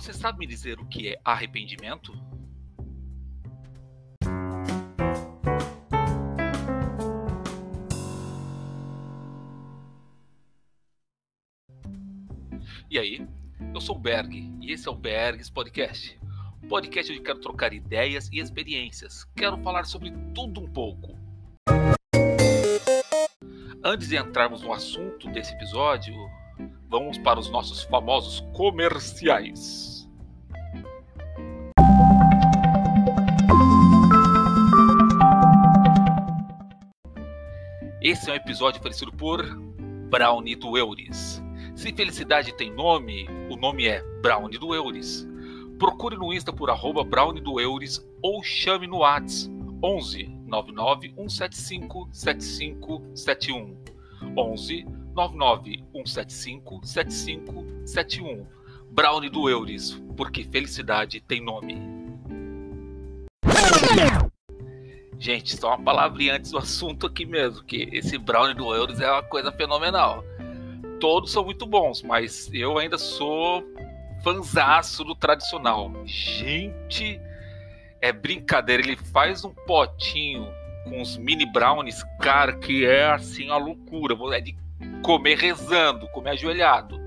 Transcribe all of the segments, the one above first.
Você sabe me dizer o que é arrependimento? E aí, eu sou o Berg e esse é o Bergs Podcast. Um podcast onde quero trocar ideias e experiências. Quero falar sobre tudo um pouco. Antes de entrarmos no assunto desse episódio, vamos para os nossos famosos comerciais. Esse é um episódio oferecido por Brownie do Euris. Se felicidade tem nome, o nome é Brownie do Euris. Procure no Insta por arroba Brownie do Euris ou chame no WhatsApp 11 99 175 7571. 11 99 175 7571. Brownie do Euris, porque felicidade tem nome. Gente, só uma palavrinha antes do assunto aqui mesmo, que esse Brownie do Euris é uma coisa fenomenal. Todos são muito bons, mas eu ainda sou fanzaço do tradicional. Gente, é brincadeira, ele faz um potinho com os mini brownies, cara, que é assim a loucura. É de comer rezando, comer ajoelhado.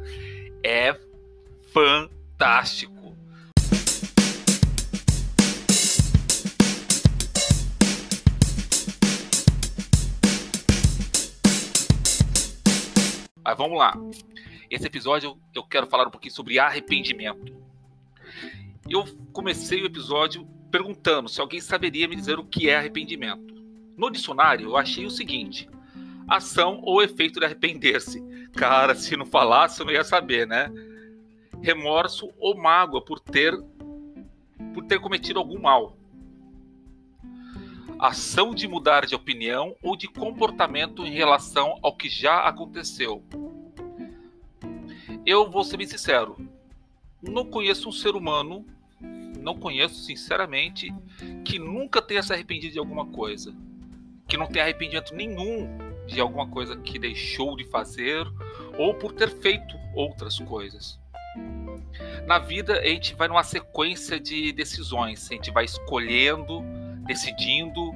É fantástico. Mas vamos lá. Esse episódio eu quero falar um pouquinho sobre arrependimento. Eu comecei o episódio perguntando se alguém saberia me dizer o que é arrependimento. No dicionário, eu achei o seguinte: ação ou efeito de arrepender-se. Cara, se não falasse, eu não ia saber, né? Remorso ou mágoa por ter por ter cometido algum mal. Ação de mudar de opinião ou de comportamento em relação ao que já aconteceu. Eu vou ser bem sincero, não conheço um ser humano, não conheço sinceramente, que nunca tenha se arrependido de alguma coisa, que não tenha arrependimento nenhum de alguma coisa que deixou de fazer ou por ter feito outras coisas. Na vida, a gente vai numa sequência de decisões, a gente vai escolhendo, decidindo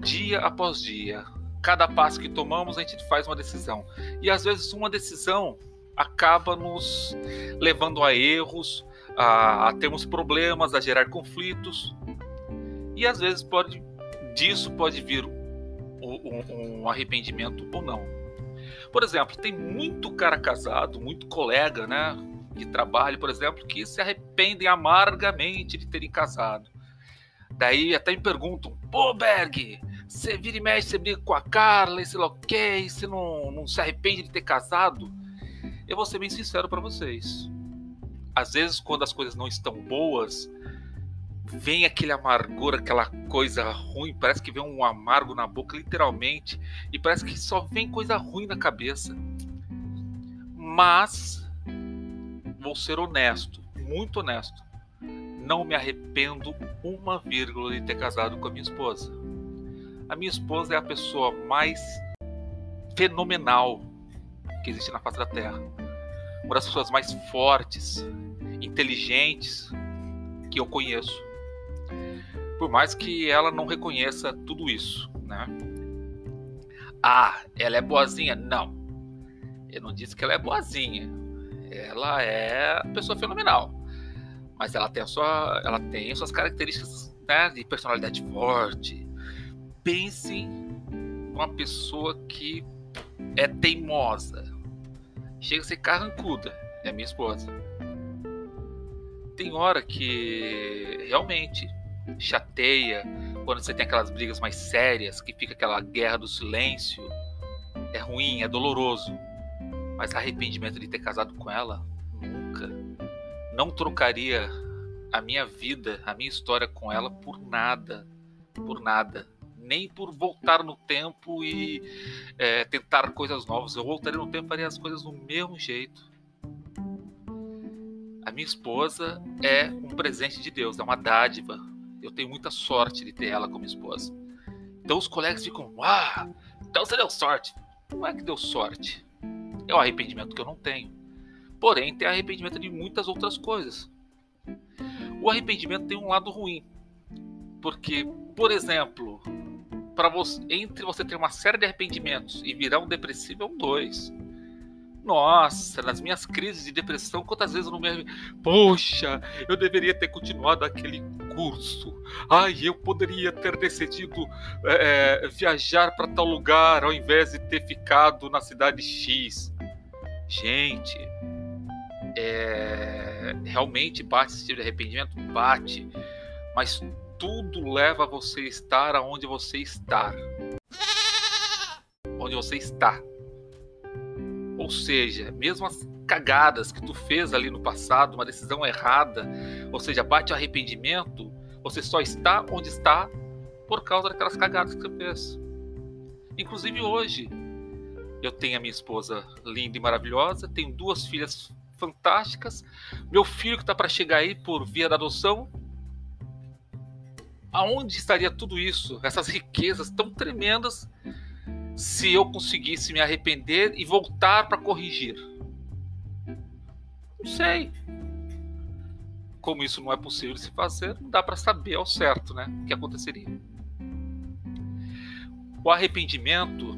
dia após dia. Cada passo que tomamos, a gente faz uma decisão. E às vezes, uma decisão acaba nos levando a erros, a, a termos problemas, a gerar conflitos. E às vezes pode disso pode vir um, um arrependimento ou não. Por exemplo, tem muito cara casado, muito colega, né, de trabalho, por exemplo, que se arrependem amargamente de terem casado. Daí até me perguntam: pô, Berg, você vira e mexe, você briga com a Carla, sei lá o que, você não, não se arrepende de ter casado? Eu vou ser bem sincero para vocês. Às vezes, quando as coisas não estão boas, vem aquele amargor, aquela coisa ruim, parece que vem um amargo na boca, literalmente, e parece que só vem coisa ruim na cabeça. Mas vou ser honesto, muito honesto. Não me arrependo uma vírgula de ter casado com a minha esposa. A minha esposa é a pessoa mais fenomenal que existe na face da Terra. Uma das pessoas mais fortes, inteligentes que eu conheço por mais que ela não reconheça tudo isso, né? Ah, ela é boazinha? Não. Eu não disse que ela é boazinha. Ela é pessoa fenomenal. Mas ela tem a sua, ela tem suas características né, de personalidade forte. Pense numa pessoa que é teimosa. Chega a ser carrancuda. É a minha esposa. Tem hora que realmente chateia, quando você tem aquelas brigas mais sérias, que fica aquela guerra do silêncio, é ruim, é doloroso. Mas arrependimento de ter casado com ela, nunca. Não trocaria a minha vida, a minha história com ela por nada, por nada. Nem por voltar no tempo e é, tentar coisas novas. Eu voltaria no tempo e faria as coisas do mesmo jeito. A minha esposa é um presente de Deus, é uma dádiva, eu tenho muita sorte de ter ela como esposa. Então os colegas ficam, ah, então você deu sorte. Não é que deu sorte. É o arrependimento que eu não tenho. Porém, tem arrependimento de muitas outras coisas. O arrependimento tem um lado ruim. Porque, por exemplo, para você, entre você ter uma série de arrependimentos e virar um depressivo é um dois. Nossa, nas minhas crises de depressão, quantas vezes eu não me. Poxa, eu deveria ter continuado aquele curso. Ai, eu poderia ter decidido é, viajar para tal lugar ao invés de ter ficado na cidade X. Gente, é, realmente bate esse tipo de arrependimento? Bate. Mas tudo leva a você estar aonde você está. Onde você está. Ou seja, mesmo as cagadas que tu fez ali no passado, uma decisão errada, ou seja, bate o arrependimento, você só está onde está por causa daquelas cagadas que você fez. Inclusive hoje, eu tenho a minha esposa linda e maravilhosa, tenho duas filhas fantásticas, meu filho que está para chegar aí por via da adoção. Aonde estaria tudo isso, essas riquezas tão tremendas se eu conseguisse me arrepender e voltar para corrigir? Não sei. Como isso não é possível de se fazer, não dá para saber ao certo, né? O que aconteceria. O arrependimento,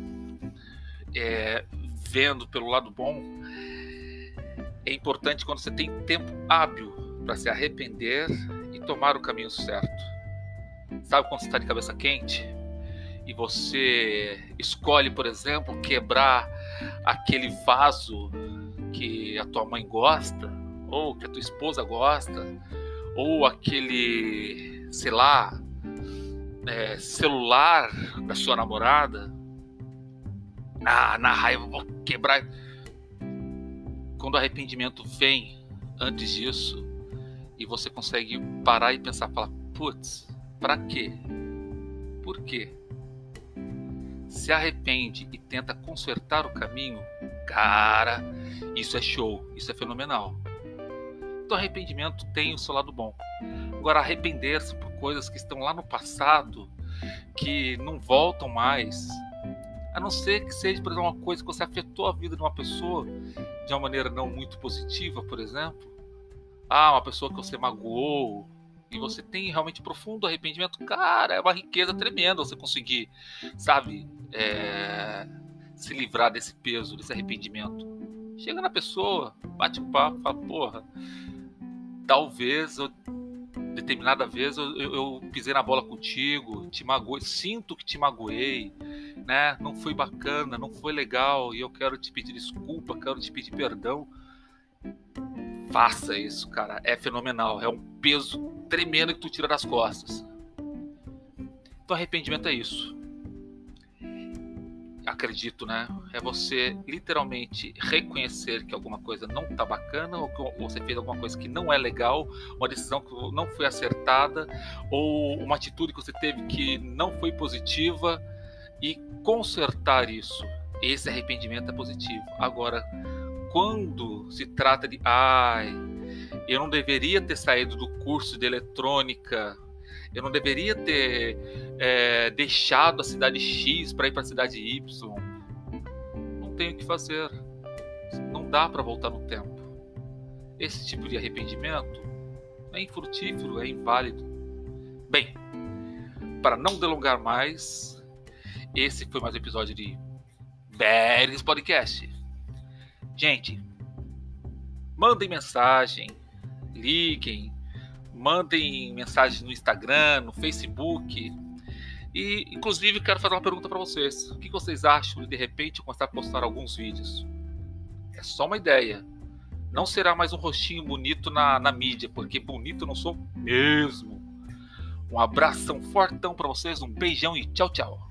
é, vendo pelo lado bom, é importante quando você tem tempo hábil para se arrepender e tomar o caminho certo. Sabe quando você está de cabeça quente? e você escolhe, por exemplo, quebrar aquele vaso que a tua mãe gosta, ou que a tua esposa gosta, ou aquele, sei lá, é, celular da sua namorada. Ah, na raiva, vou quebrar. Quando o arrependimento vem antes disso, e você consegue parar e pensar, falar, putz, para quê? Por quê? se arrepende e tenta consertar o caminho, cara, isso é show, isso é fenomenal. Então, arrependimento tem o seu lado bom. Agora, arrepender-se por coisas que estão lá no passado, que não voltam mais, a não ser que seja, por exemplo, uma coisa que você afetou a vida de uma pessoa de uma maneira não muito positiva, por exemplo. Ah, uma pessoa que você magoou, e você tem realmente profundo arrependimento, cara, é uma riqueza tremenda você conseguir, sabe, é, se livrar desse peso, desse arrependimento. Chega na pessoa, bate um papo, fala, porra, talvez eu, determinada vez eu, eu, eu, pisei na bola contigo, te magoei, sinto que te magoei, né? Não foi bacana, não foi legal e eu quero te pedir desculpa, quero te pedir perdão. Faça isso, cara, é fenomenal, é um peso tremendo que tu tira das costas. Então arrependimento é isso acredito, né? É você literalmente reconhecer que alguma coisa não tá bacana, ou que você fez alguma coisa que não é legal, uma decisão que não foi acertada, ou uma atitude que você teve que não foi positiva, e consertar isso. Esse arrependimento é positivo. Agora, quando se trata de, ai, eu não deveria ter saído do curso de eletrônica eu não deveria ter é, deixado a cidade X para ir para a cidade Y. Não tenho o que fazer. Não dá para voltar no tempo. Esse tipo de arrependimento é infrutífero, é inválido. Bem, para não delongar mais, esse foi mais um episódio de Beres Podcast. Gente, mandem mensagem, liguem, mandem mensagens no Instagram, no Facebook. E, inclusive, quero fazer uma pergunta para vocês. O que vocês acham de, de repente, começar a postar alguns vídeos? É só uma ideia. Não será mais um rostinho bonito na, na mídia, porque bonito não sou mesmo. Um abração fortão para vocês, um beijão e tchau, tchau.